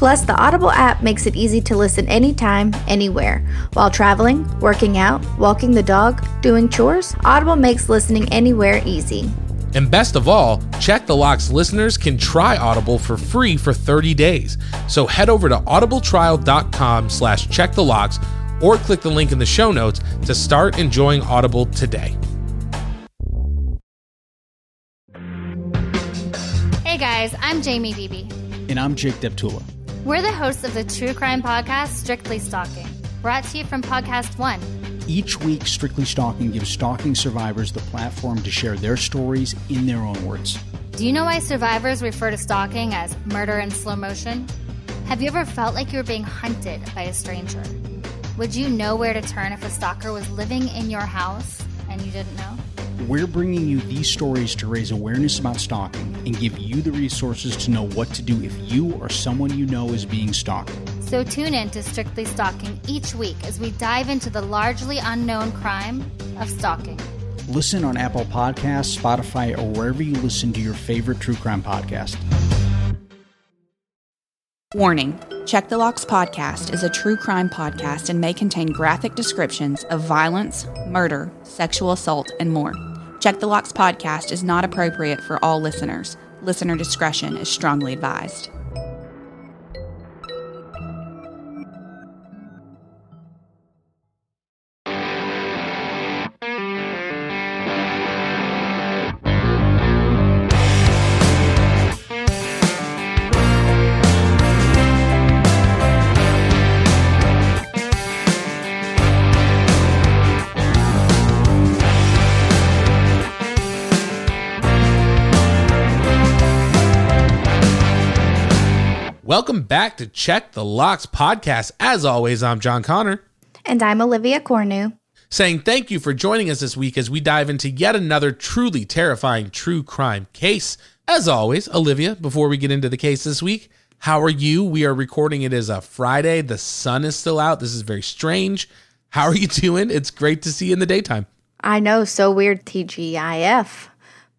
Plus, the Audible app makes it easy to listen anytime, anywhere. While traveling, working out, walking the dog, doing chores, Audible makes listening anywhere easy. And best of all, Check the Locks listeners can try Audible for free for 30 days. So head over to audibletrial.com slash check the locks or click the link in the show notes to start enjoying Audible today. Hey guys, I'm Jamie Beebe. And I'm Jake Deptula. We're the hosts of the true crime podcast Strictly Stalking, brought to you from Podcast One. Each week, Strictly Stalking gives stalking survivors the platform to share their stories in their own words. Do you know why survivors refer to stalking as murder in slow motion? Have you ever felt like you were being hunted by a stranger? Would you know where to turn if a stalker was living in your house and you didn't know? We're bringing you these stories to raise awareness about stalking and give you the resources to know what to do if you or someone you know is being stalked. So tune in to Strictly Stalking each week as we dive into the largely unknown crime of stalking. Listen on Apple Podcasts, Spotify, or wherever you listen to your favorite true crime podcast. Warning Check the Locks podcast is a true crime podcast and may contain graphic descriptions of violence, murder, sexual assault, and more. Check the Locks podcast is not appropriate for all listeners. Listener discretion is strongly advised. Back to Check the Locks podcast. As always, I'm John Conner. And I'm Olivia Cornu. Saying thank you for joining us this week as we dive into yet another truly terrifying true crime case. As always, Olivia, before we get into the case this week, how are you? We are recording it as a Friday. The sun is still out. This is very strange. How are you doing? It's great to see you in the daytime. I know, so weird, TGIF.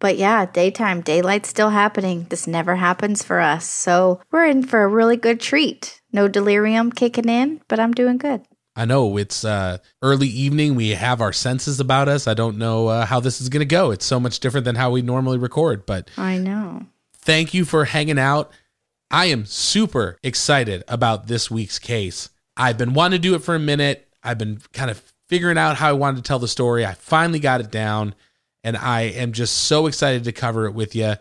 But yeah, daytime, daylight's still happening. This never happens for us. So we're in for a really good treat. No delirium kicking in, but I'm doing good. I know it's uh, early evening. We have our senses about us. I don't know uh, how this is going to go. It's so much different than how we normally record, but I know. Thank you for hanging out. I am super excited about this week's case. I've been wanting to do it for a minute. I've been kind of figuring out how I wanted to tell the story. I finally got it down and I am just so excited to cover it with you.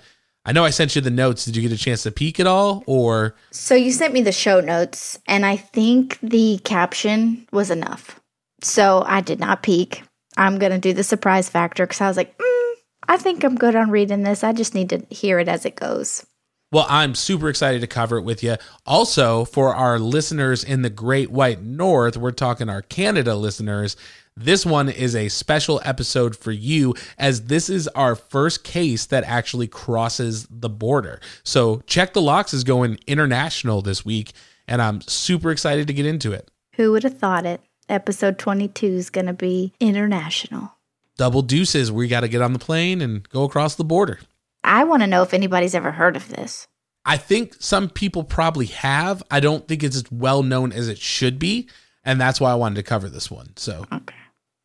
I know I sent you the notes. Did you get a chance to peek at all or So you sent me the show notes and I think the caption was enough. So I did not peek. I'm going to do the surprise factor cuz I was like, mm, I think I'm good on reading this. I just need to hear it as it goes. Well, I'm super excited to cover it with you. Also, for our listeners in the Great White North, we're talking our Canada listeners. This one is a special episode for you as this is our first case that actually crosses the border. So, Check the Locks is going international this week, and I'm super excited to get into it. Who would have thought it? Episode 22 is going to be international. Double deuces. We got to get on the plane and go across the border. I want to know if anybody's ever heard of this. I think some people probably have. I don't think it's as well known as it should be. And that's why I wanted to cover this one. So, Okay.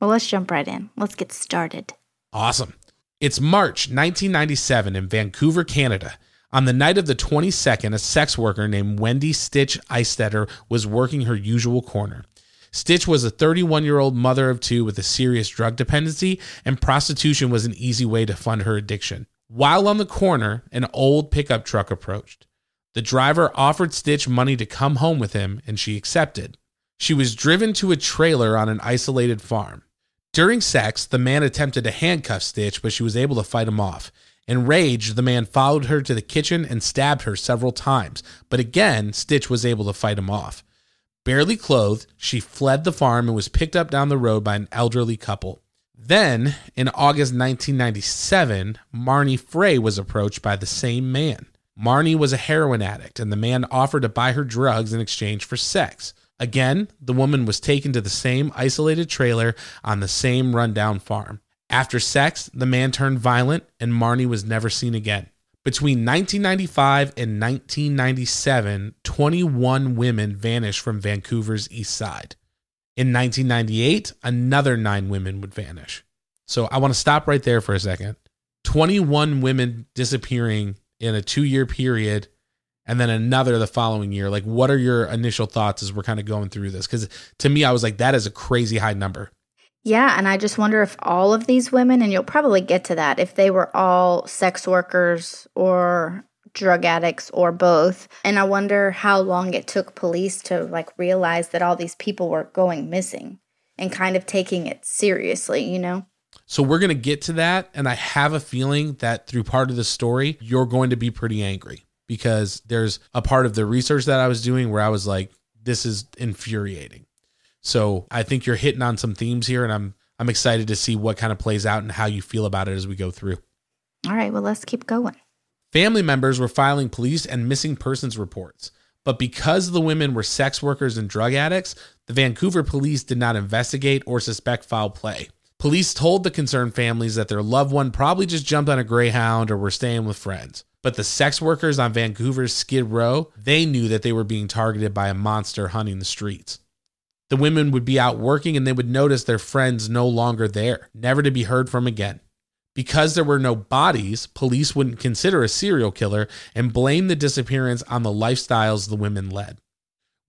Well, let's jump right in. Let's get started. awesome. It's March 1997 in Vancouver, Canada. On the night of the 22nd, a sex worker named Wendy Stitch Eistetter was working her usual corner. Stitch was a 31 year old mother of two with a serious drug dependency, and prostitution was an easy way to fund her addiction. While on the corner, an old pickup truck approached. The driver offered Stitch money to come home with him, and she accepted. She was driven to a trailer on an isolated farm. During sex, the man attempted to handcuff Stitch, but she was able to fight him off. Enraged, the man followed her to the kitchen and stabbed her several times, but again, Stitch was able to fight him off. Barely clothed, she fled the farm and was picked up down the road by an elderly couple. Then, in August 1997, Marnie Frey was approached by the same man. Marnie was a heroin addict, and the man offered to buy her drugs in exchange for sex. Again, the woman was taken to the same isolated trailer on the same rundown farm. After sex, the man turned violent, and Marnie was never seen again. Between 1995 and 1997, 21 women vanished from Vancouver's east side. In 1998, another nine women would vanish. So I want to stop right there for a second. 21 women disappearing in a two year period and then another the following year. Like, what are your initial thoughts as we're kind of going through this? Because to me, I was like, that is a crazy high number. Yeah, and I just wonder if all of these women, and you'll probably get to that, if they were all sex workers or drug addicts or both. And I wonder how long it took police to like realize that all these people were going missing and kind of taking it seriously, you know? So we're going to get to that. And I have a feeling that through part of the story, you're going to be pretty angry because there's a part of the research that I was doing where I was like, this is infuriating. So I think you're hitting on some themes here, and I'm I'm excited to see what kind of plays out and how you feel about it as we go through. All right, well, let's keep going. Family members were filing police and missing persons reports. But because the women were sex workers and drug addicts, the Vancouver police did not investigate or suspect foul play. Police told the concerned families that their loved one probably just jumped on a Greyhound or were staying with friends. But the sex workers on Vancouver's Skid Row, they knew that they were being targeted by a monster hunting the streets. The women would be out working and they would notice their friends no longer there, never to be heard from again. Because there were no bodies, police wouldn't consider a serial killer and blame the disappearance on the lifestyles the women led.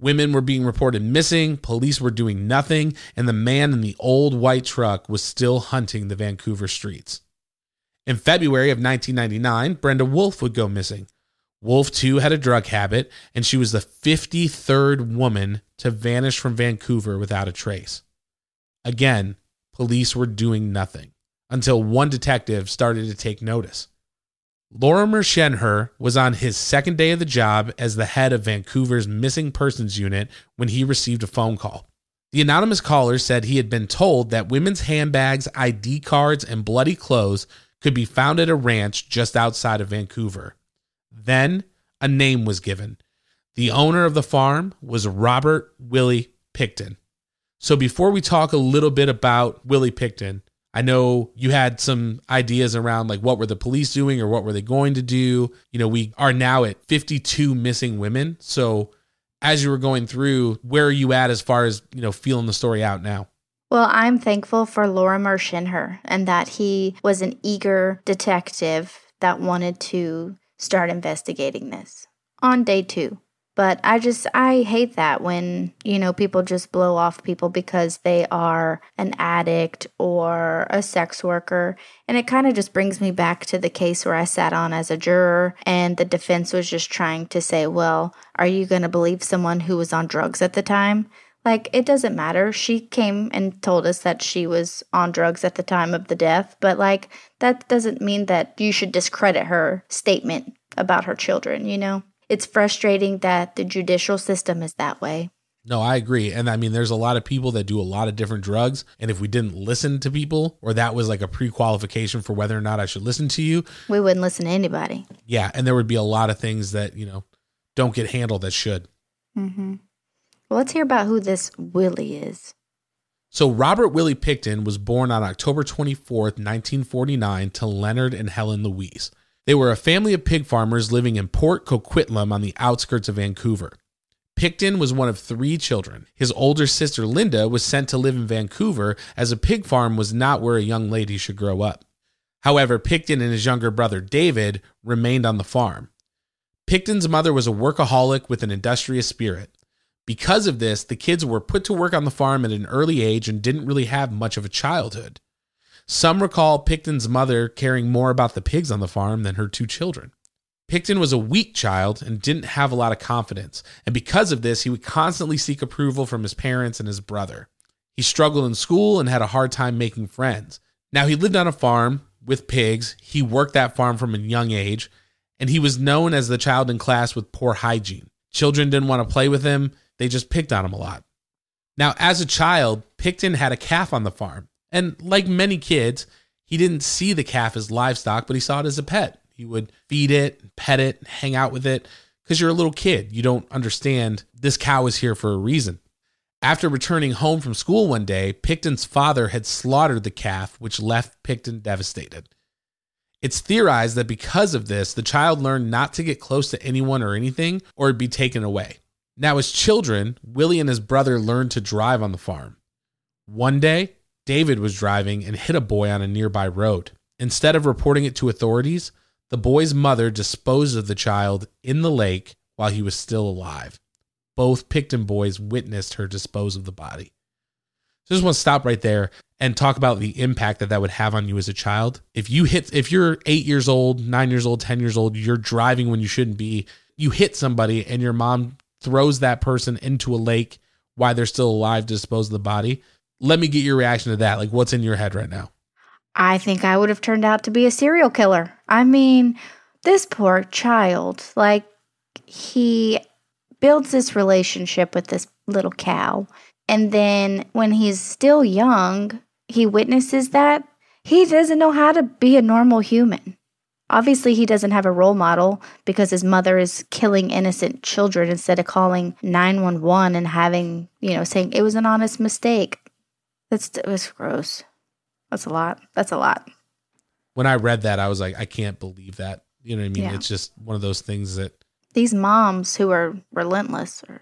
Women were being reported missing, police were doing nothing, and the man in the old white truck was still hunting the Vancouver streets. In February of 1999, Brenda Wolfe would go missing. Wolfe, too, had a drug habit, and she was the 53rd woman to vanish from Vancouver without a trace. Again, police were doing nothing until one detective started to take notice. Lorimer Shenher was on his second day of the job as the head of Vancouver's missing persons unit when he received a phone call. The anonymous caller said he had been told that women's handbags, ID cards, and bloody clothes could be found at a ranch just outside of Vancouver. Then a name was given. The owner of the farm was Robert Willie Pickton. So before we talk a little bit about Willie Pickton, I know you had some ideas around like what were the police doing or what were they going to do. You know, we are now at 52 missing women. So as you were going through, where are you at as far as, you know, feeling the story out now? Well, I'm thankful for Lorimer Shenher and that he was an eager detective that wanted to start investigating this on day two. But I just, I hate that when, you know, people just blow off people because they are an addict or a sex worker. And it kind of just brings me back to the case where I sat on as a juror and the defense was just trying to say, well, are you going to believe someone who was on drugs at the time? Like, it doesn't matter. She came and told us that she was on drugs at the time of the death, but like, that doesn't mean that you should discredit her statement about her children, you know? It's frustrating that the judicial system is that way. No, I agree. And I mean, there's a lot of people that do a lot of different drugs. And if we didn't listen to people, or that was like a pre qualification for whether or not I should listen to you, We wouldn't listen to anybody. yeah. And there would be a lot of things that, you know, don't get handled that should. Mm-hmm. Well, let's hear about who this Willie is. So, Robert Willie Pickton was born on October 24th, 1949, to Leonard and Helen Louise. They were a family of pig farmers living in Port Coquitlam on the outskirts of Vancouver. Pickton was one of three children. His older sister Linda was sent to live in Vancouver as a pig farm was not where a young lady should grow up. However, Pickton and his younger brother David remained on the farm. Pickton's mother was a workaholic with an industrious spirit. Because of this, the kids were put to work on the farm at an early age and didn't really have much of a childhood. Some recall Pickton's mother caring more about the pigs on the farm than her two children. Pickton was a weak child and didn't have a lot of confidence, and because of this, he would constantly seek approval from his parents and his brother. He struggled in school and had a hard time making friends. Now, he lived on a farm with pigs, he worked that farm from a young age, and he was known as the child in class with poor hygiene. Children didn't want to play with him, they just picked on him a lot. Now, as a child, Pickton had a calf on the farm, and like many kids, he didn't see the calf as livestock, but he saw it as a pet. He would feed it, pet it, hang out with it because you're a little kid. You don't understand this cow is here for a reason. After returning home from school one day, Pickton's father had slaughtered the calf, which left Pickton devastated. It's theorized that because of this, the child learned not to get close to anyone or anything or it'd be taken away. Now, as children, Willie and his brother learned to drive on the farm. One day, David was driving and hit a boy on a nearby road. Instead of reporting it to authorities, the boy's mother disposed of the child in the lake while he was still alive. Both Pickton boys witnessed her dispose of the body. So I just want to stop right there and talk about the impact that that would have on you as a child. If you hit, if you're eight years old, nine years old, 10 years old, you're driving when you shouldn't be, you hit somebody and your mom throws that person into a lake while they're still alive to dispose of the body. Let me get your reaction to that. Like, what's in your head right now? I think I would have turned out to be a serial killer. I mean, this poor child, like, he builds this relationship with this little cow. And then when he's still young, he witnesses that. He doesn't know how to be a normal human. Obviously, he doesn't have a role model because his mother is killing innocent children instead of calling 911 and having, you know, saying it was an honest mistake. That's it was gross. That's a lot. That's a lot. When I read that, I was like, I can't believe that. You know what I mean? Yeah. It's just one of those things that, These moms who are relentless or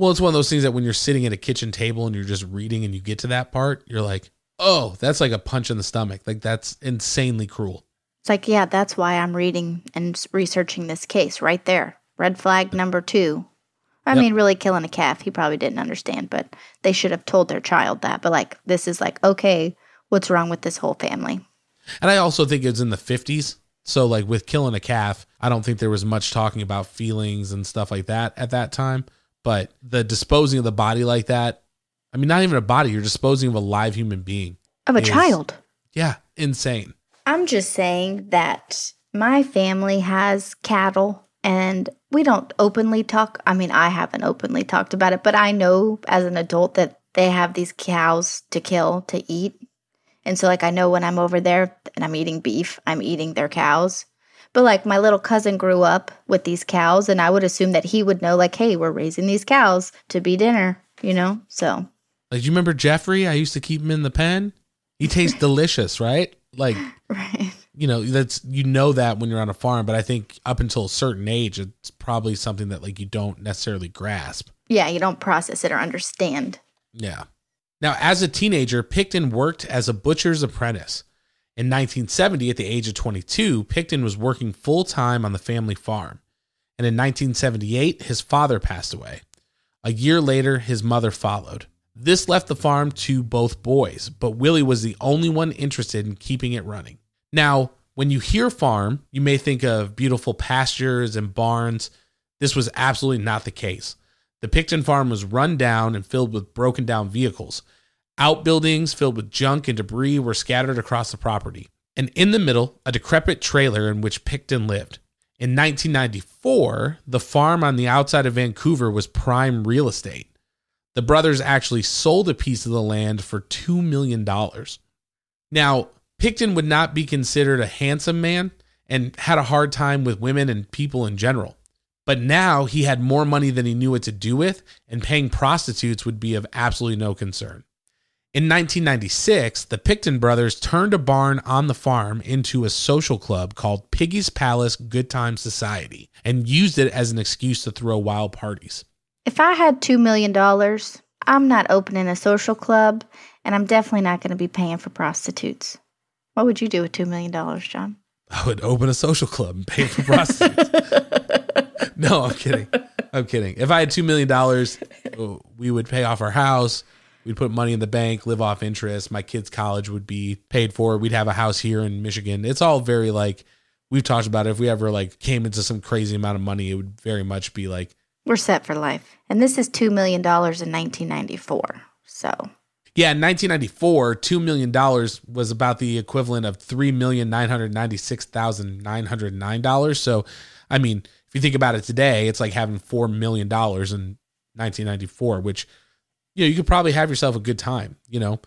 well, it's one of those things that when you're sitting at a kitchen table and you're just reading and you get to that part, you're like, oh, that's like a punch in the stomach. Like, that's insanely cruel. It's like, yeah, that's why I'm reading and researching this case right there. Red flag number two. I Yep. mean, really killing a calf, he probably didn't understand, but they should have told their child that. But like, this is like, okay, what's wrong with this whole family? And I also think it's in the 50s. So, like with killing a calf, I don't think there was much talking about feelings and stuff like that at that time. But the disposing of the body like that, I mean, not even a body, you're disposing of a live human being. Of a Is- child. Yeah, insane. I'm just saying that my family has cattle and we don't openly talk. I mean, I haven't openly talked about it, but I know as an adult that they have these cows to kill to eat. And so, like, I know when I'm over there and I'm eating beef, I'm eating their cows. But, like, my little cousin grew up with these cows, and I would assume that he would know, like, hey, we're raising these cows to be dinner, you know? So, Like, do you remember Jeffrey? I used to keep him in the pen. He tastes delicious, right? Like, right. you know, that's you know that when you're on a farm, but I think up until a certain age, it's probably something that like you don't necessarily grasp. Yeah, you don't process it or understand. Yeah. Now, as a teenager, Pickton worked as a butcher's apprentice. In 1970, at the age of 22, Pickton was working full time on the family farm. And in 1978, his father passed away. A year later, his mother followed. This left the farm to both boys, but Willie was the only one interested in keeping it running. Now, when you hear farm, you may think of beautiful pastures and barns. This was absolutely not the case. The Pickton farm was run down and filled with broken down vehicles. Outbuildings filled with junk and debris were scattered across the property. And in the middle, a decrepit trailer in which Pickton lived. In 1994, the farm on the outside of Vancouver was prime real estate. The brothers actually sold a piece of the land for $2 million. Now, Pickton would not be considered a handsome man and had a hard time with women and people in general. But now he had more money than he knew what to do with, and paying prostitutes would be of absolutely no concern. In 1996, the Pickton brothers turned a barn on the farm into a social club called Piggy's Palace Good Time Society and used it as an excuse to throw wild parties. If I had $2 million, I'm not opening a social club, and I'm definitely not going to be paying for prostitutes. What would you do with $2 million, John? I would open a social club and pay for prostitutes. no, I'm kidding. I'm kidding. If I had $2 million, we would pay off our house We'd put money in the bank, live off interest. My kids' college would be paid for. We'd have a house here in Michigan. It's all very like we've talked about it. If we ever like came into some crazy amount of money, it would very much be like we're set for life. And this is two million dollars in 1994. So yeah, in 1994, two million dollars was about the equivalent of three million nine hundred ninety six thousand nine hundred nine dollars. So, I mean, if you think about it today, it's like having four million dollars in 1994, which you know, you could probably have yourself a good time, you know.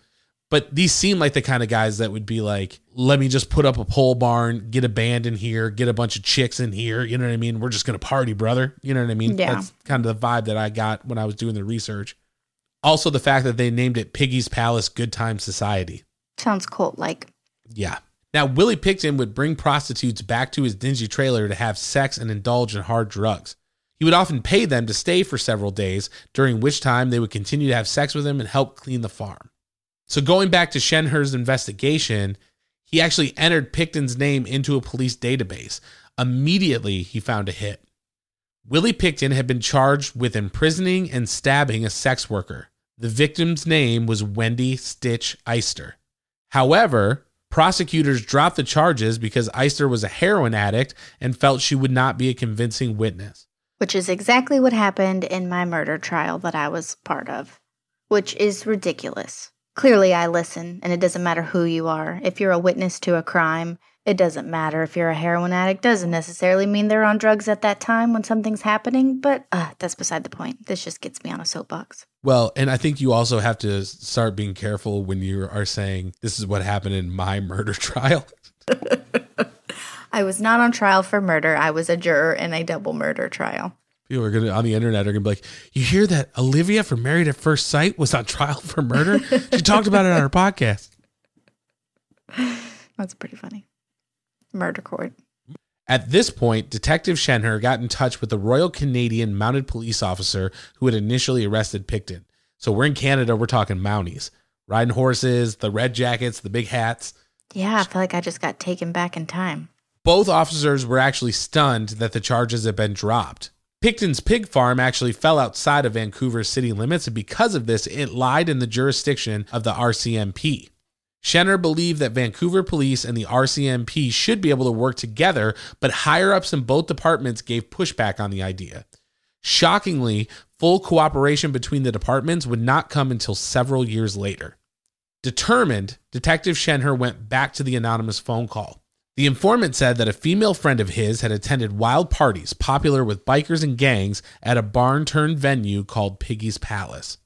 But these seem like the kind of guys that would be like, let me just put up a pole barn, get a band in here, get a bunch of chicks in here. You know what I mean? We're just going to party, brother. You know what I mean? Yeah. That's kind of the vibe that I got when I was doing the research. Also, the fact that they named it Piggy's Palace Good Time Society. Sounds cult like. Yeah. Now, Willie Pickton would bring prostitutes back to his dingy trailer to have sex and indulge in hard drugs. He would often pay them to stay for several days, during which time they would continue to have sex with him and help clean the farm. So, going back to Shenher's investigation, he actually entered Pickton's name into a police database. Immediately, he found a hit. Willie Pickton had been charged with imprisoning and stabbing a sex worker. The victim's name was Wendy Stitch Eister. However, prosecutors dropped the charges because Eister was a heroin addict and felt she would not be a convincing witness which is exactly what happened in my murder trial that I was part of, which is ridiculous. Clearly, I listen, and it doesn't matter who you are. If you're a witness to a crime, it doesn't matter. If you're a heroin addict, doesn't necessarily mean they're on drugs at that time when something's happening, but uh, that's beside the point. This just gets me on a soapbox. Well, and I think you also have to start being careful when you are saying, this is what happened in my murder trial. I was not on trial for murder. I was a juror in a double murder trial. People are gonna on the internet are gonna be like, "You hear that Olivia from Married at First Sight was on trial for murder? she talked about it on her podcast." That's pretty funny. Murder court. At this point, Detective Shenher got in touch with the Royal Canadian Mounted Police officer who had initially arrested Pickton. So we're in Canada, we're talking Mounties, riding horses, the red jackets, the big hats. Yeah, I feel like I just got taken back in time. Both officers were actually stunned that the charges had been dropped. Pickton's pig farm actually fell outside of Vancouver's city limits, and because of this, it lied in the jurisdiction of the RCMP. Shenher believed that Vancouver police and the RCMP should be able to work together, but higher ups in both departments gave pushback on the idea. Shockingly, full cooperation between the departments would not come until several years later. Determined, Detective Shenher went back to the anonymous phone call. The informant said that a female friend of his had attended wild parties popular with bikers and gangs at a barn turned venue called Piggy's Palace.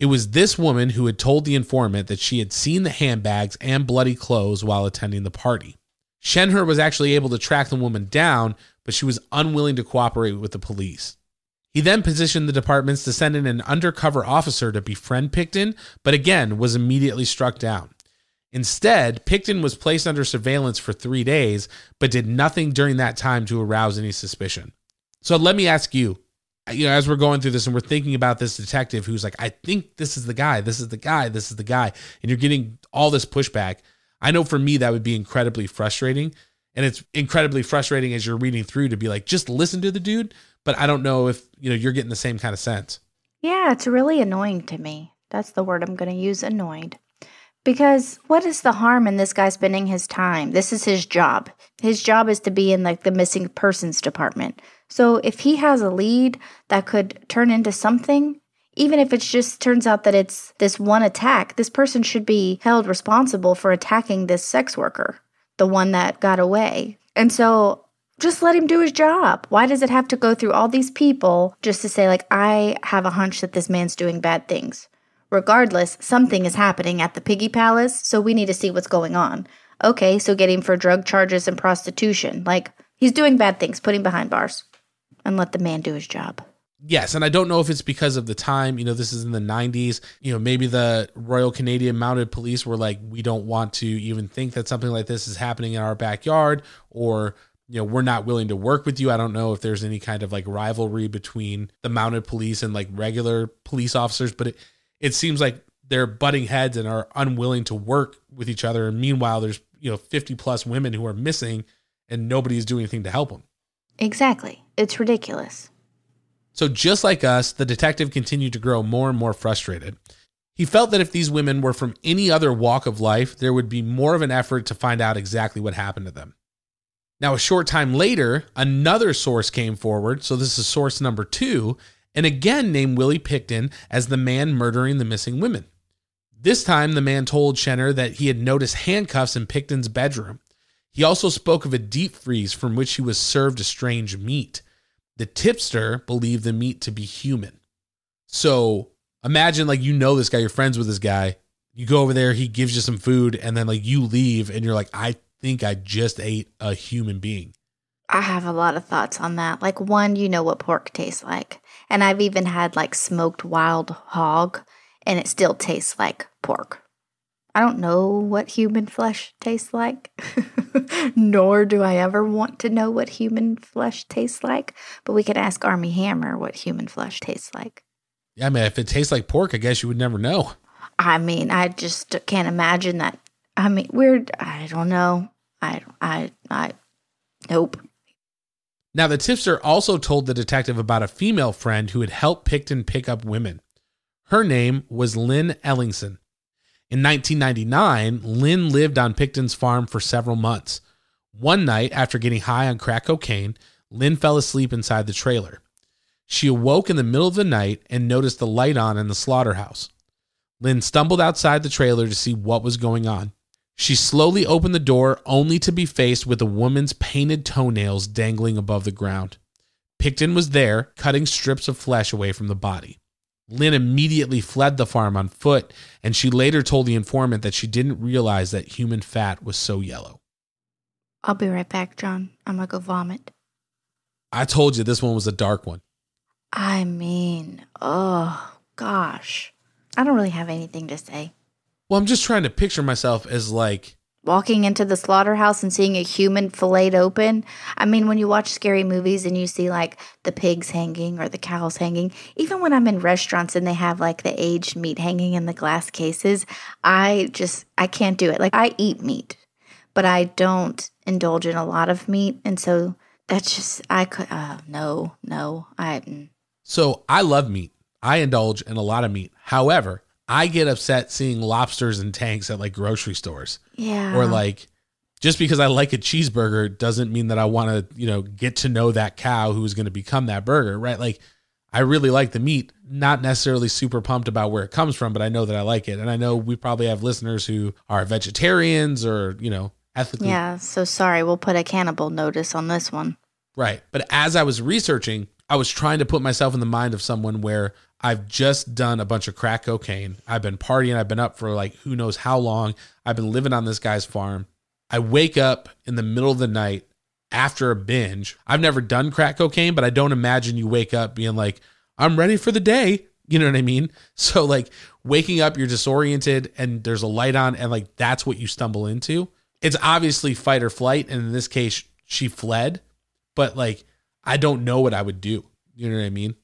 It was this woman who had told the informant that she had seen the handbags and bloody clothes while attending the party. Shenher was actually able to track the woman down, but she was unwilling to cooperate with the police. He then positioned the departments to send in an undercover officer to befriend Pickton, but again was immediately struck down. Instead, Pickton was placed under surveillance for three days, but did nothing during that time to arouse any suspicion. So let me ask you, you know, as we're going through this and we're thinking about this detective who's like, I think this is the guy, this is the guy, this is the guy, and you're getting all this pushback. I know for me that would be incredibly frustrating. And it's incredibly frustrating as you're reading through to be like, just listen to the dude. But I don't know if, you know, you're getting the same kind of sense. Yeah, it's really annoying to me. That's the word I'm going to use annoyed. Because what is the harm in this guy spending his time? This is his job. His job is to be in like the missing persons department. So if he has a lead that could turn into something, even if it just turns out that it's this one attack, this person should be held responsible for attacking this sex worker, the one that got away. And so just let him do his job. Why does it have to go through all these people just to say, like, I have a hunch that this man's doing bad things? Regardless, something is happening at the Piggy Palace, so we need to see what's going on. Okay, so get him for drug charges and prostitution. Like, he's doing bad things, put him behind bars. And let the man do his job. Yes, and I don't know if it's because of the time, you know, this is in the 90s, you know, maybe the Royal Canadian Mounted Police were like we don't want to even think that something like this is happening in our backyard or you know, we're not willing to work with you. I don't know if there's any kind of like rivalry between the mounted police and like regular police officers, but it it seems like they're butting heads and are unwilling to work with each other. And meanwhile, there's, you know, 50 plus women who are missing and nobody is doing anything to help them. Exactly. It's ridiculous. So, just like us, the detective continued to grow more and more frustrated. He felt that if these women were from any other walk of life, there would be more of an effort to find out exactly what happened to them. Now, a short time later, another source came forward. So, this is source number two, and again named Willie Pickton as the man murdering the missing women. This time, the man told Shenher that he had noticed handcuffs in Pickton's bedroom. He also spoke of a deep freeze from which he was served a strange meat. The tipster believed the meat to be human. So imagine like you know this guy, you're friends with this guy. You go over there, he gives you some food, and then like you leave and you're like, I think I just ate a human being. I have a lot of thoughts on that. Like, one, you know what pork tastes like. And I've even had like smoked wild hog, and it still tastes like pork. I don't know what human flesh tastes like, nor do I ever want to know what human flesh tastes like. But we could ask Armie Hammer what human flesh tastes like. Yeah, I mean, if it tastes like pork, I guess you would never know. I mean, I just can't imagine that. I mean, we're, I don't know. I, I, I, nope. Now, the tipster also told the detective about a female friend who had helped Pickton pick up women. Her name was Lynn Ellingsen. In 1999, Lynn lived on Pickton's farm for several months. One night, after getting high on crack cocaine, Lynn fell asleep inside the trailer. She awoke in the middle of the night and noticed the light on in the slaughterhouse. Lynn stumbled outside the trailer to see what was going on. She slowly opened the door only to be faced with a woman's painted toenails dangling above the ground. Pickton was there, cutting strips of flesh away from the body. Lynn immediately fled the farm on foot, and she later told the informant that she didn't realize that human fat was so yellow. I'll be right back, John. I'm gonna go vomit. I told you this one was a dark one. I mean, oh gosh. I don't really have anything to say. Well, I'm just trying to picture myself as like walking into the slaughterhouse and seeing a human filleted open. I mean, when you watch scary movies and you see like the pigs hanging or the cows hanging, even when I'm in restaurants and they have like the aged meat hanging in the glass cases, I just I can't do it. Like I eat meat, but I don't indulge in a lot of meat, and so that's just I could uh, no no I. Mm. So I love meat. I indulge in a lot of meat. However, I get upset seeing lobsters in tanks at like grocery stores. Yeah. Or like just because I like a cheeseburger doesn't mean that I want to, you know, get to know that cow who's going to become that burger, right? Like I really like the meat, not necessarily super pumped about where it comes from, but I know that I like it. And I know we probably have listeners who are vegetarians or, you know, ethically. Yeah, so sorry, we'll put a cannibal notice on this one. Right. But as I was researching, I was trying to put myself in the mind of someone where I've just done a bunch of crack cocaine. I've been partying. I've been up for like who knows how long. I've been living on this guy's farm. I wake up in the middle of the night after a binge. I've never done crack cocaine, but I don't imagine you wake up being like, I'm ready for the day. You know what I mean? So, like, waking up, you're disoriented and there's a light on, and like that's what you stumble into. It's obviously fight or flight. And in this case, she fled, but like, I don't know what I would do. You know what I mean?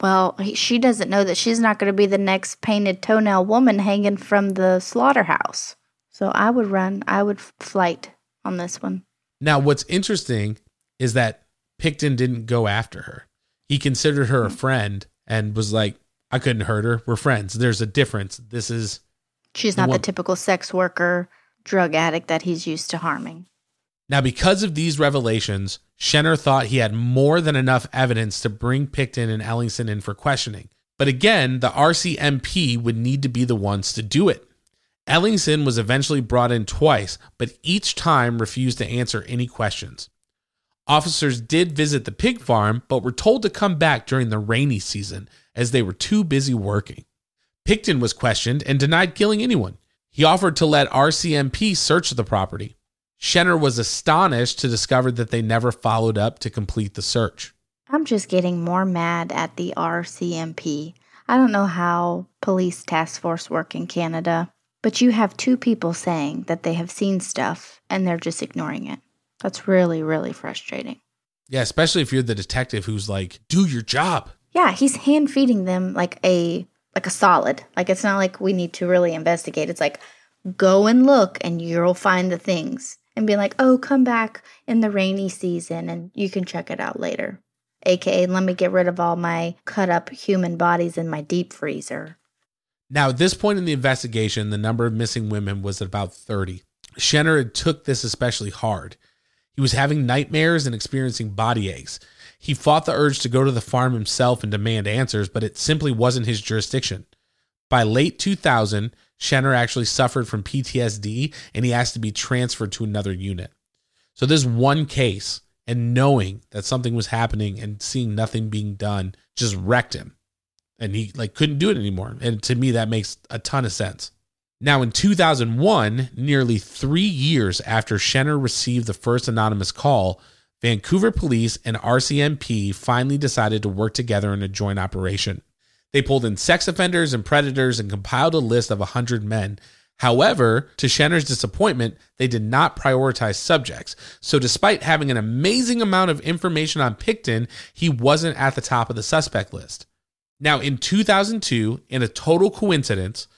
Well, she doesn't know that she's not going to be the next painted toenail woman hanging from the slaughterhouse. So I would run, I would flight on this one. Now, what's interesting is that Pickton didn't go after her. He considered her a mm. friend and was like, I couldn't hurt her. We're friends. There's a difference. This is. She's not the typical sex worker, drug addict that he's used to harming. Now, because of these revelations, Shenher thought he had more than enough evidence to bring Pickton and Ellingsen in for questioning. But again, the RCMP would need to be the ones to do it. Ellingsen was eventually brought in twice, but each time refused to answer any questions. Officers did visit the pig farm, but were told to come back during the rainy season as they were too busy working. Pickton was questioned and denied killing anyone. He offered to let RCMP search the property. Shenher was astonished to discover that they never followed up to complete the search. I'm just getting more mad at the RCMP. I don't know how police task force work in Canada, but you have two people saying that they have seen stuff and they're just ignoring it. That's really, really frustrating. Yeah, especially if you're the detective who's like, do your job. Yeah, he's hand feeding them like a like a solid. Like it's not like we need to really investigate. It's like go and look and you'll find the things and be like, "Oh, come back in the rainy season and you can check it out later." AKA, let me get rid of all my cut up human bodies in my deep freezer. Now, at this point in the investigation, the number of missing women was at about 30. Shenher had took this especially hard. He was having nightmares and experiencing body aches. He fought the urge to go to the farm himself and demand answers, but it simply wasn't his jurisdiction. By late 2000, Shenher actually suffered from PTSD and he asked to be transferred to another unit. So, this one case and knowing that something was happening and seeing nothing being done just wrecked him. And he like couldn't do it anymore. And to me that makes a ton of sense. Now in 2001 nearly three years after shenher received the first anonymous call vancouver police and rcmp finally decided to work together in a joint operation they pulled in sex offenders and predators and compiled a list of 100 men However, to Shenher's disappointment, they did not prioritize subjects. So, despite having an amazing amount of information on Pickton, he wasn't at the top of the suspect list. Now, in 2002, in a total coincidence,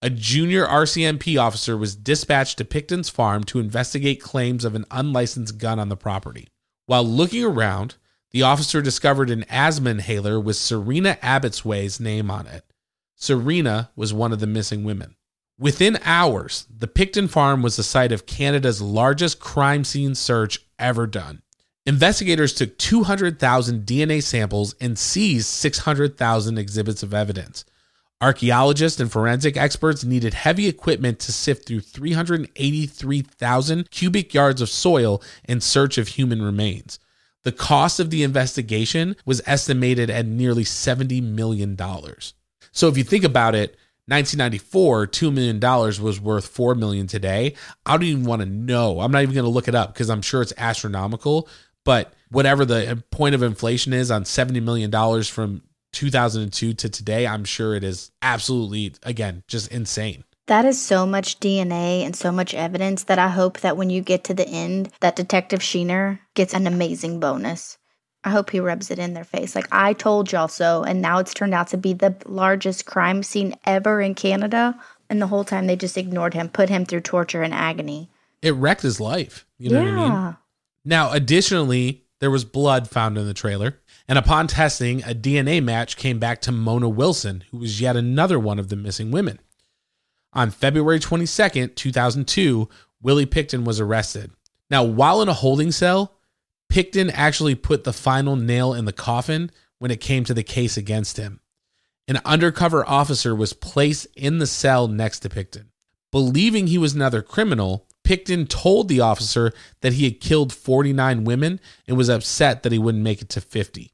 a junior RCMP officer was dispatched to Pickton's farm to investigate claims of an unlicensed gun on the property. While looking around, the officer discovered an asthma inhaler with Serena Abotsway's name on it. Serena was one of the missing women. Within hours, the Pickton farm was the site of Canada's largest crime scene search ever done. Investigators took 200,000 DNA samples and seized 600,000 exhibits of evidence. Archaeologists and forensic experts needed heavy equipment to sift through 383,000 cubic yards of soil in search of human remains. The cost of the investigation was estimated at nearly $70 million. So if you think about it, 1994, $2 million was worth 4 million today. I don't even want to know. I'm not even going to look it up because I'm sure it's astronomical. But whatever the uh, point of inflation is on $70 million from 2002 to today, I'm sure it is absolutely, again, just insane. That is so much DNA and so much evidence that I hope that when you get to the end, that Detective Shenher gets an amazing bonus. I hope he rubs it in their face. Like, I told y'all so. And now it's turned out to be the largest crime scene ever in Canada. And the whole time they just ignored him, put him through torture and agony. It wrecked his life. You know yeah. what I mean? Now, additionally, there was blood found in the trailer. And upon testing, a DNA match came back to Mona Wilson, who was yet another one of the missing women. On February 22nd, 2002, Willie Pickton was arrested. Now, while in a holding cell, Pickton actually put the final nail in the coffin when it came to the case against him. An undercover officer was placed in the cell next to Pickton. Believing he was another criminal, Pickton told the officer that he had killed 49 women and was upset that he wouldn't make it to 50.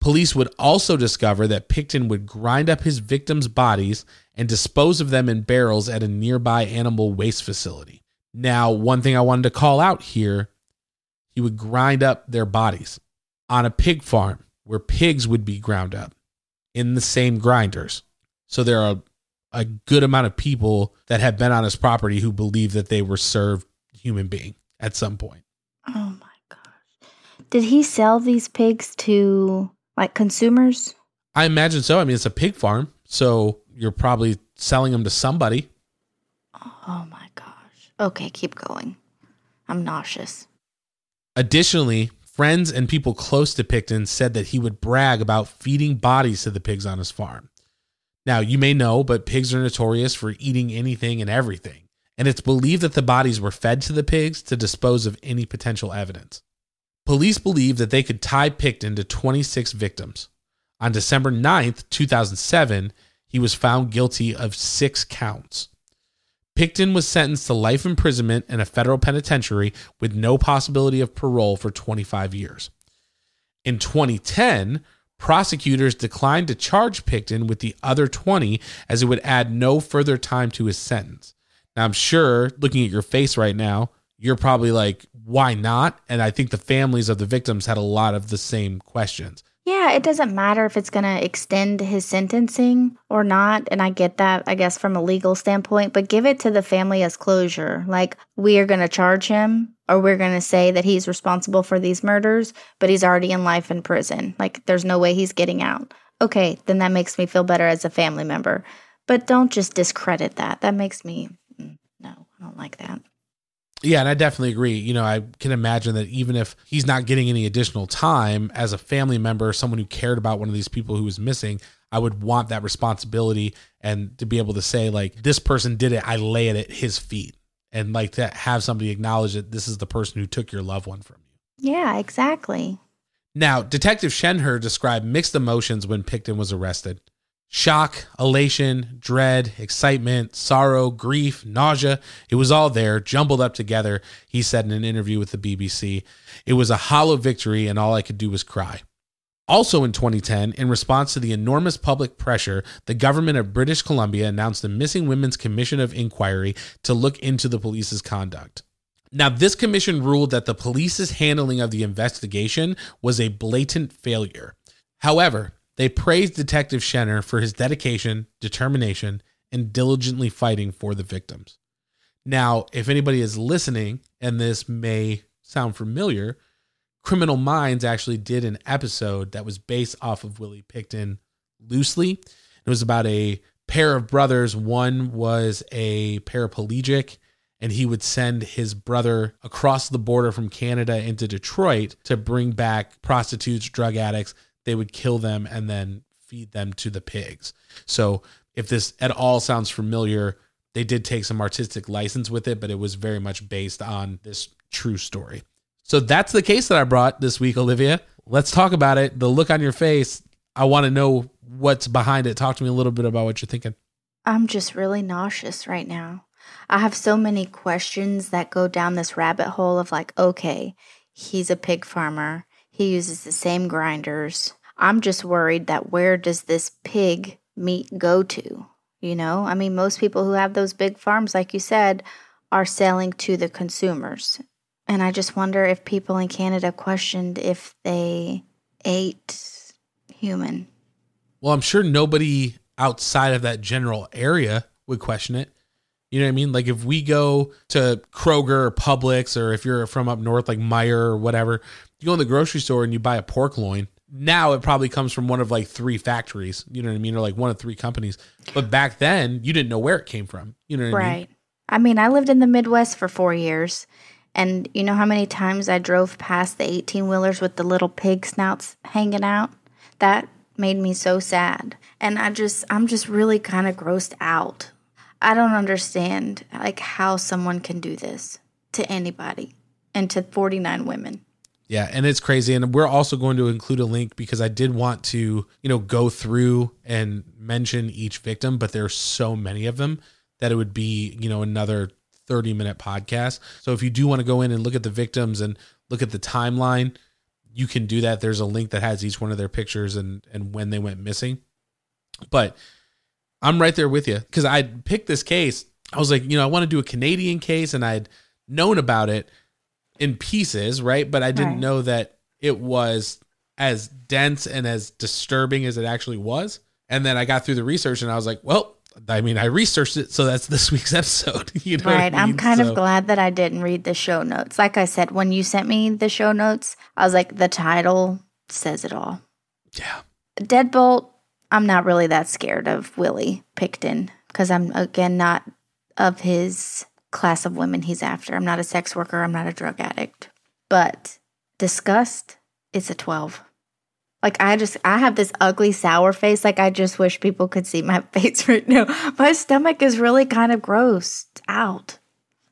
Police would also discover that Pickton would grind up his victims' bodies and dispose of them in barrels at a nearby animal waste facility. Now, one thing I wanted to call out here he would grind up their bodies on a pig farm where pigs would be ground up in the same grinders. So there are a good amount of people that have been on his property who believe that they were served human being at some point. Oh my gosh. Did he sell these pigs to like consumers? I imagine so. I mean, it's a pig farm, so you're probably selling them to somebody. Oh my gosh. Okay, keep going. I'm nauseous. Additionally, friends and people close to Pickton said that he would brag about feeding bodies to the pigs on his farm. Now, you may know, but pigs are notorious for eating anything and everything, and it's believed that the bodies were fed to the pigs to dispose of any potential evidence. Police believe that they could tie Pickton to 26 victims. On December 9th, 2007, he was found guilty of six counts. Pickton was sentenced to life imprisonment in a federal penitentiary with no possibility of parole for 25 years. In 2010, prosecutors declined to charge Pickton with the other 20 as it would add no further time to his sentence. Now, I'm sure looking at your face right now, you're probably like, why not? And I think the families of the victims had a lot of the same questions. Yeah, it doesn't matter if it's going to extend his sentencing or not. And I get that, I guess, from a legal standpoint, but give it to the family as closure. Like, we are going to charge him or we're going to say that he's responsible for these murders, but he's already in life in prison. Like, there's no way he's getting out. Okay, then that makes me feel better as a family member. But don't just discredit that. That makes me, mm, no, I don't like that. Yeah, and I definitely agree. You know, I can imagine that even if he's not getting any additional time as a family member, someone who cared about one of these people who was missing, I would want that responsibility and to be able to say, like, this person did it, I lay it at his feet. And like to have somebody acknowledge that this is the person who took your loved one from you. Yeah, exactly. Now, Detective Shenher described mixed emotions when Pickton was arrested shock, elation, dread, excitement, sorrow, grief, nausea. It was all there, jumbled up together, he said in an interview with the BBC. It was a hollow victory, and all I could do was cry. Also in 2010, in response to the enormous public pressure, the government of British Columbia announced a Missing Women's Commission of Inquiry to look into the police's conduct. Now, this commission ruled that the police's handling of the investigation was a blatant failure. However, they praised Detective Shenher for his dedication, determination, and diligently fighting for the victims. Now, if anybody is listening, and this may sound familiar, Criminal Minds actually did an episode that was based off of Willie Pickton loosely. It was about a pair of brothers. One was a paraplegic, and he would send his brother across the border from Canada into Detroit to bring back prostitutes, drug addicts they would kill them and then feed them to the pigs. So if this at all sounds familiar, they did take some artistic license with it, but it was very much based on this true story. So that's the case that I brought this week, Olivia. Let's talk about it. The look on your face, I want to know what's behind it. Talk to me a little bit about what you're thinking. I'm just really nauseous right now. I have so many questions that go down this rabbit hole of like, okay, he's a pig farmer. He uses the same grinders. I'm just worried that where does this pig meat go to? You know, I mean, most people who have those big farms, like you said, are selling to the consumers. And I just wonder if people in Canada questioned if they ate human. Well, I'm sure nobody outside of that general area would question it. You know what I mean? Like if we go to Kroger or Publix, or if you're from up north, like Meijer or whatever, you go in the grocery store and you buy a pork loin now it probably comes from one of like three factories, you know what I mean, or like one of three companies. But back then, you didn't know where it came from, you know what right. I mean? Right. I mean, I lived in the Midwest for four years, and you know how many times I drove past the 18 wheelers with the little pig snouts hanging out? That made me so sad. And I just, I'm just really kind of grossed out. I don't understand like how someone can do this to anybody and to 49 women. Yeah, and it's crazy. And we're also going to include a link because I did want to, you know, go through and mention each victim, but there's so many of them that it would be, you know, another 30 minute podcast. So if you do want to go in and look at the victims and look at the timeline, you can do that. There's a link that has each one of their pictures and and when they went missing. But I'm right there with you because I picked this case. I was like, you know, I want to do a Canadian case and I'd known about it in pieces, right? But I didn't right. know that it was as dense and as disturbing as it actually was. And then I got through the research and I was like, well, I mean, I researched it, so that's this week's episode. You know, right? I am kind so. of glad that I didn't read the show notes. Like I said, when you sent me the show notes, I was like, the title says it all. Yeah. Deadbolt. I'm not really that scared of Willie Pickton because I'm again not of his class of women he's after. I'm not a sex worker, I'm not a drug addict. But disgust, it's a 12. Like I just I have this ugly sour face like I just wish people could see my face right now. My stomach is really kind of grossed out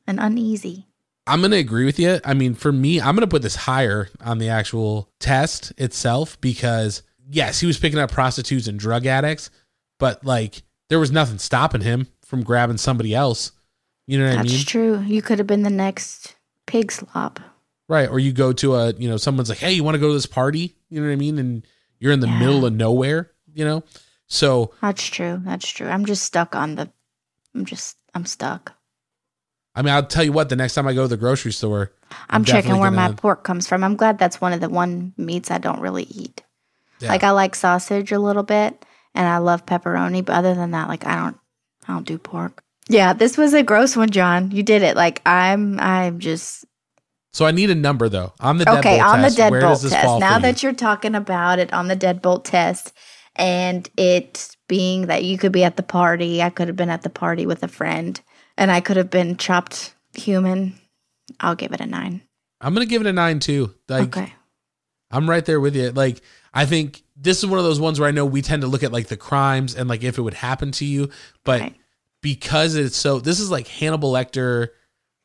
and uneasy. I'm going to agree with you. I mean, for me, I'm going to put this higher on the actual test itself because yes, he was picking up prostitutes and drug addicts, but like there was nothing stopping him from grabbing somebody else. You know what That's I mean? That's true. You could have been the next pig slop. Right. Or you go to a, you know, someone's like, hey, you want to go to this party? You know what I mean? And you're in the yeah. middle of nowhere, you know? So That's true. That's true. I'm just stuck on the, I'm just, I'm stuck. I mean, I'll tell you what, the next time I go to the grocery store, I'm, I'm checking where gonna, my pork comes from. I'm glad that's one of the one meats I don't really eat. Yeah. Like I like sausage a little bit and I love pepperoni, but other than that, like I don't I don't do pork. Yeah, this was a gross one, John. You did it. Like I'm I'm just So I need a number though. On the Okay, on test, the deadbolt test. Now for you? that you're talking about it on the deadbolt test and it being that you could be at the party, I could have been at the party with a friend and I could have been chopped human. I'll give it a 9. I'm gonna give it a nine too. Like okay. I'm right there with you. Like I think this is one of those ones where I know we tend to look at like the crimes and like if it would happen to you, but Right. Because it's so this is like Hannibal Lecter,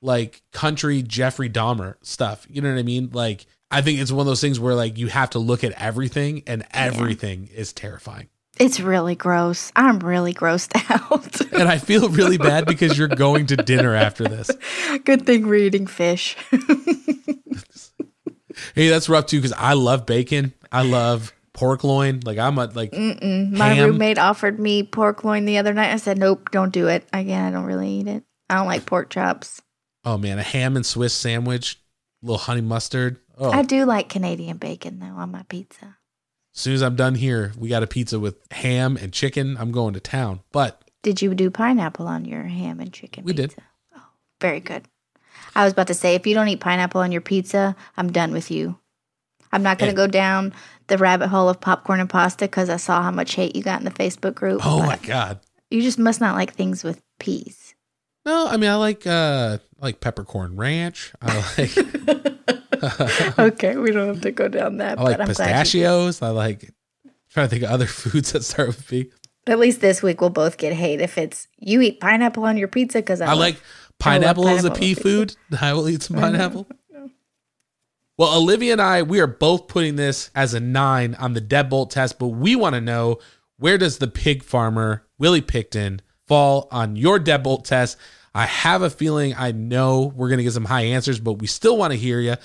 like country Jeffrey Dahmer stuff. You know what I mean? Like I think it's one of those things where like you have to look at everything and everything is terrifying. It's really gross. I'm really grossed out. And I feel really bad because you're going to dinner after this. Good thing we're eating fish. Hey, that's rough too because I love bacon. I love pork loin. Like I'm a like My roommate offered me pork loin the other night. I said, nope, don't do it. Again, I don't really eat it. I don't like pork chops. Oh man, a ham and Swiss sandwich, little honey mustard. Oh, I do like Canadian bacon though on my pizza. as soon as I'm done here, we got a pizza with ham and chicken. I'm going to town. But Did you do pineapple on your ham and chicken We did. Oh, very good. I was about to say, if you don't eat pineapple on your pizza, I'm done with you. I'm not going to go down the rabbit hole of popcorn and pasta because I saw how much hate you got in the Facebook group. oh my god, You just must not like things with peas. no, I mean I like uh I like peppercorn ranch. I like okay, we don't have to go down that. I like but I'm glad pistachios. I like trying to think of other foods that start with P. At least this week we'll both get hate if it's you eat pineapple on your pizza because I, I like pineapple as a pea food. I will eat some pineapple. Well, Olivia and I, we are both putting this as a nine on the deadbolt test, but we want to know where does the pig farmer Willie Pickton fall on your deadbolt test? I have a feeling I know we're going to get some high answers, but we still want to hear you.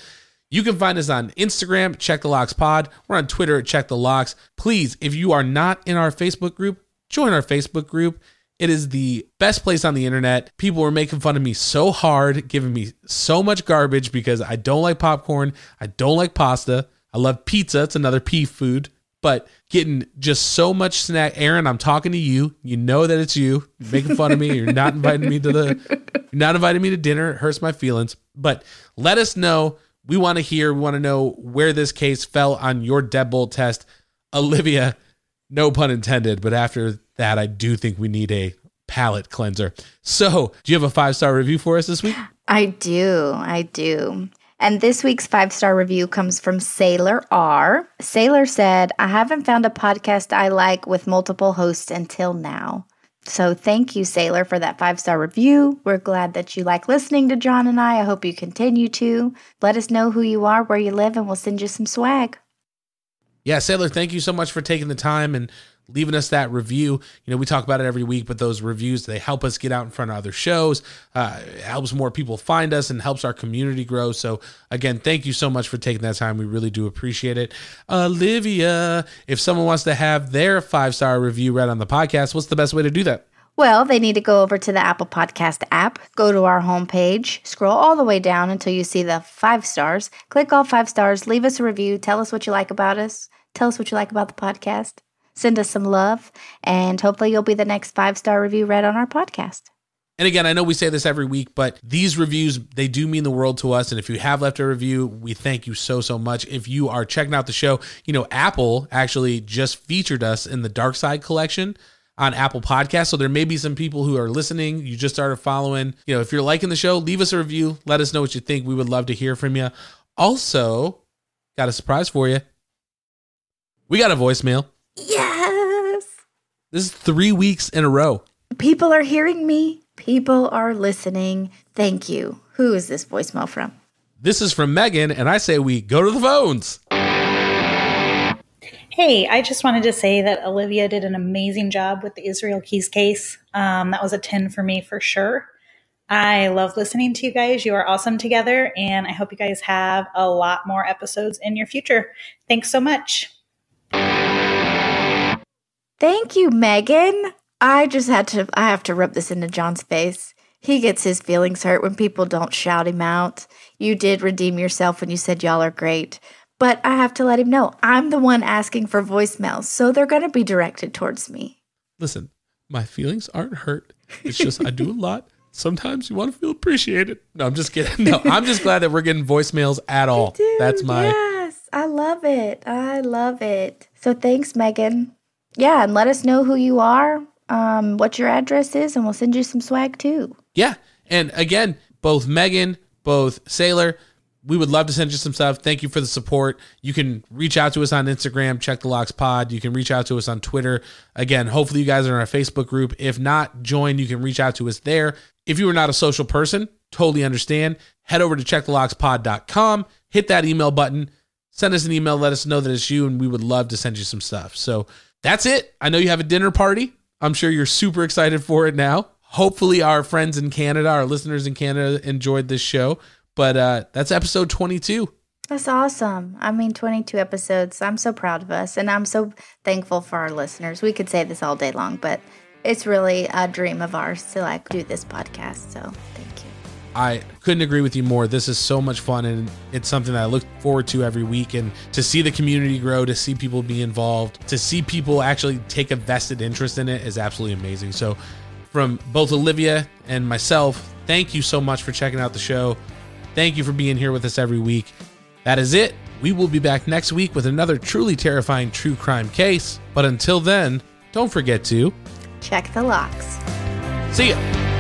You can find us on Instagram, Check the Locks Pod. We're on Twitter at Check the Locks. Please, if you are not in our Facebook group, join our Facebook group. It is the best place on the internet. People were making fun of me so hard, giving me so much garbage because I don't like popcorn. I don't like pasta. I love pizza. It's another pea food, but getting just so much snack. Aaron, I'm talking to you. You know that it's you You're making fun of me. You're not inviting me to the, you're not inviting me to dinner. It hurts my feelings, but let us know. We want to hear, we want to know where this case fell on your deadbolt test. Olivia, no pun intended, but after that, I do think we need a palate cleanser. So, do you have a five star review for us this week? I do. I do. And this week's five star review comes from Sailor R. Sailor said, I haven't found a podcast I like with multiple hosts until now. So thank you, Sailor, for that five star review. We're glad that you like listening to John and I. I hope you continue to. Let us know who you are, where you live, and we'll send you some swag. Yeah, Sailor, thank you so much for taking the time and leaving us that review. You know, we talk about it every week, but those reviews, they help us get out in front of other shows. Uh, helps more people find us and helps our community grow. So, again, thank you so much for taking that time. We really do appreciate it. Olivia, if someone wants to have their five star review read on the podcast, what's the best way to do that? Well, they need to go over to the Apple Podcast app, go to our homepage, scroll all the way down until you see the five stars, click all five stars, leave us a review, tell us what you like about us, tell us what you like about the podcast, send us some love, and hopefully you'll be the next five star review read on our podcast. And again, I know we say this every week, but these reviews, they do mean the world to us. And if you have left a review, we thank you so, so much. If you are checking out the show, you know, Apple actually just featured us in the Dark Side collection on Apple Podcasts. So there may be some people who are listening. You just started following. You know, if you're liking the show, leave us a review. Let us know what you think. We would love to hear from you. Also, got a surprise for you. We got a voicemail. Yes! This is three weeks in a row. People are hearing me, people are listening. Thank you. Who is this voicemail from? This is from Megan, and I say we go to the phones. Hey, I just wanted to say that Olivia did an amazing job with the Israel Keyes case. Um, that was a 10 for me for sure. I love listening to you guys. You are awesome together, and I hope you guys have a lot more episodes in your future. Thanks so much. Thank you, Megan. I just had to, I have to rub this into John's face. He gets his feelings hurt when people don't shout him out. You did redeem yourself when you said y'all are great, but I have to let him know I'm the one asking for voicemails, so they're going to be directed towards me. Listen, my feelings aren't hurt. It's just I do a lot. Sometimes you want to feel appreciated. No, I'm just kidding. No, I'm just glad that we're getting voicemails at all. That's my Yes, I love it. I love it. So thanks, Megan. Yeah, and let us know who you are, um, what your address is, and we'll send you some swag too. Yeah. And again, both Megan, both Sailor, we would love to send you some stuff. Thank you for the support. You can reach out to us on Instagram, check the locks pod. You can reach out to us on Twitter. Again, hopefully you guys are in our Facebook group. If not, join. You can reach out to us there. If you are not a social person, totally understand. Head over to checkthelockspod.com, hit that email button, send us an email, let us know that it's you, and we would love to send you some stuff. So that's it. I know you have a dinner party. I'm sure you're super excited for it now. Hopefully, our friends in Canada, our listeners in Canada, enjoyed this show. But uh, that's episode 22. That's awesome. I mean, 22 episodes. I'm so proud of us, and I'm so thankful for our listeners. We could say this all day long, but it's really a dream of ours to like do this podcast. So. I couldn't agree with you more. This is so much fun, and it's something that I look forward to every week. And to see the community grow, to see people be involved, to see people actually take a vested interest in it is absolutely amazing. So, from both Olivia and myself, thank you so much for checking out the show. Thank you for being here with us every week. That is it. We will be back next week with another truly terrifying true crime case. But until then, don't forget to Check the locks. see ya.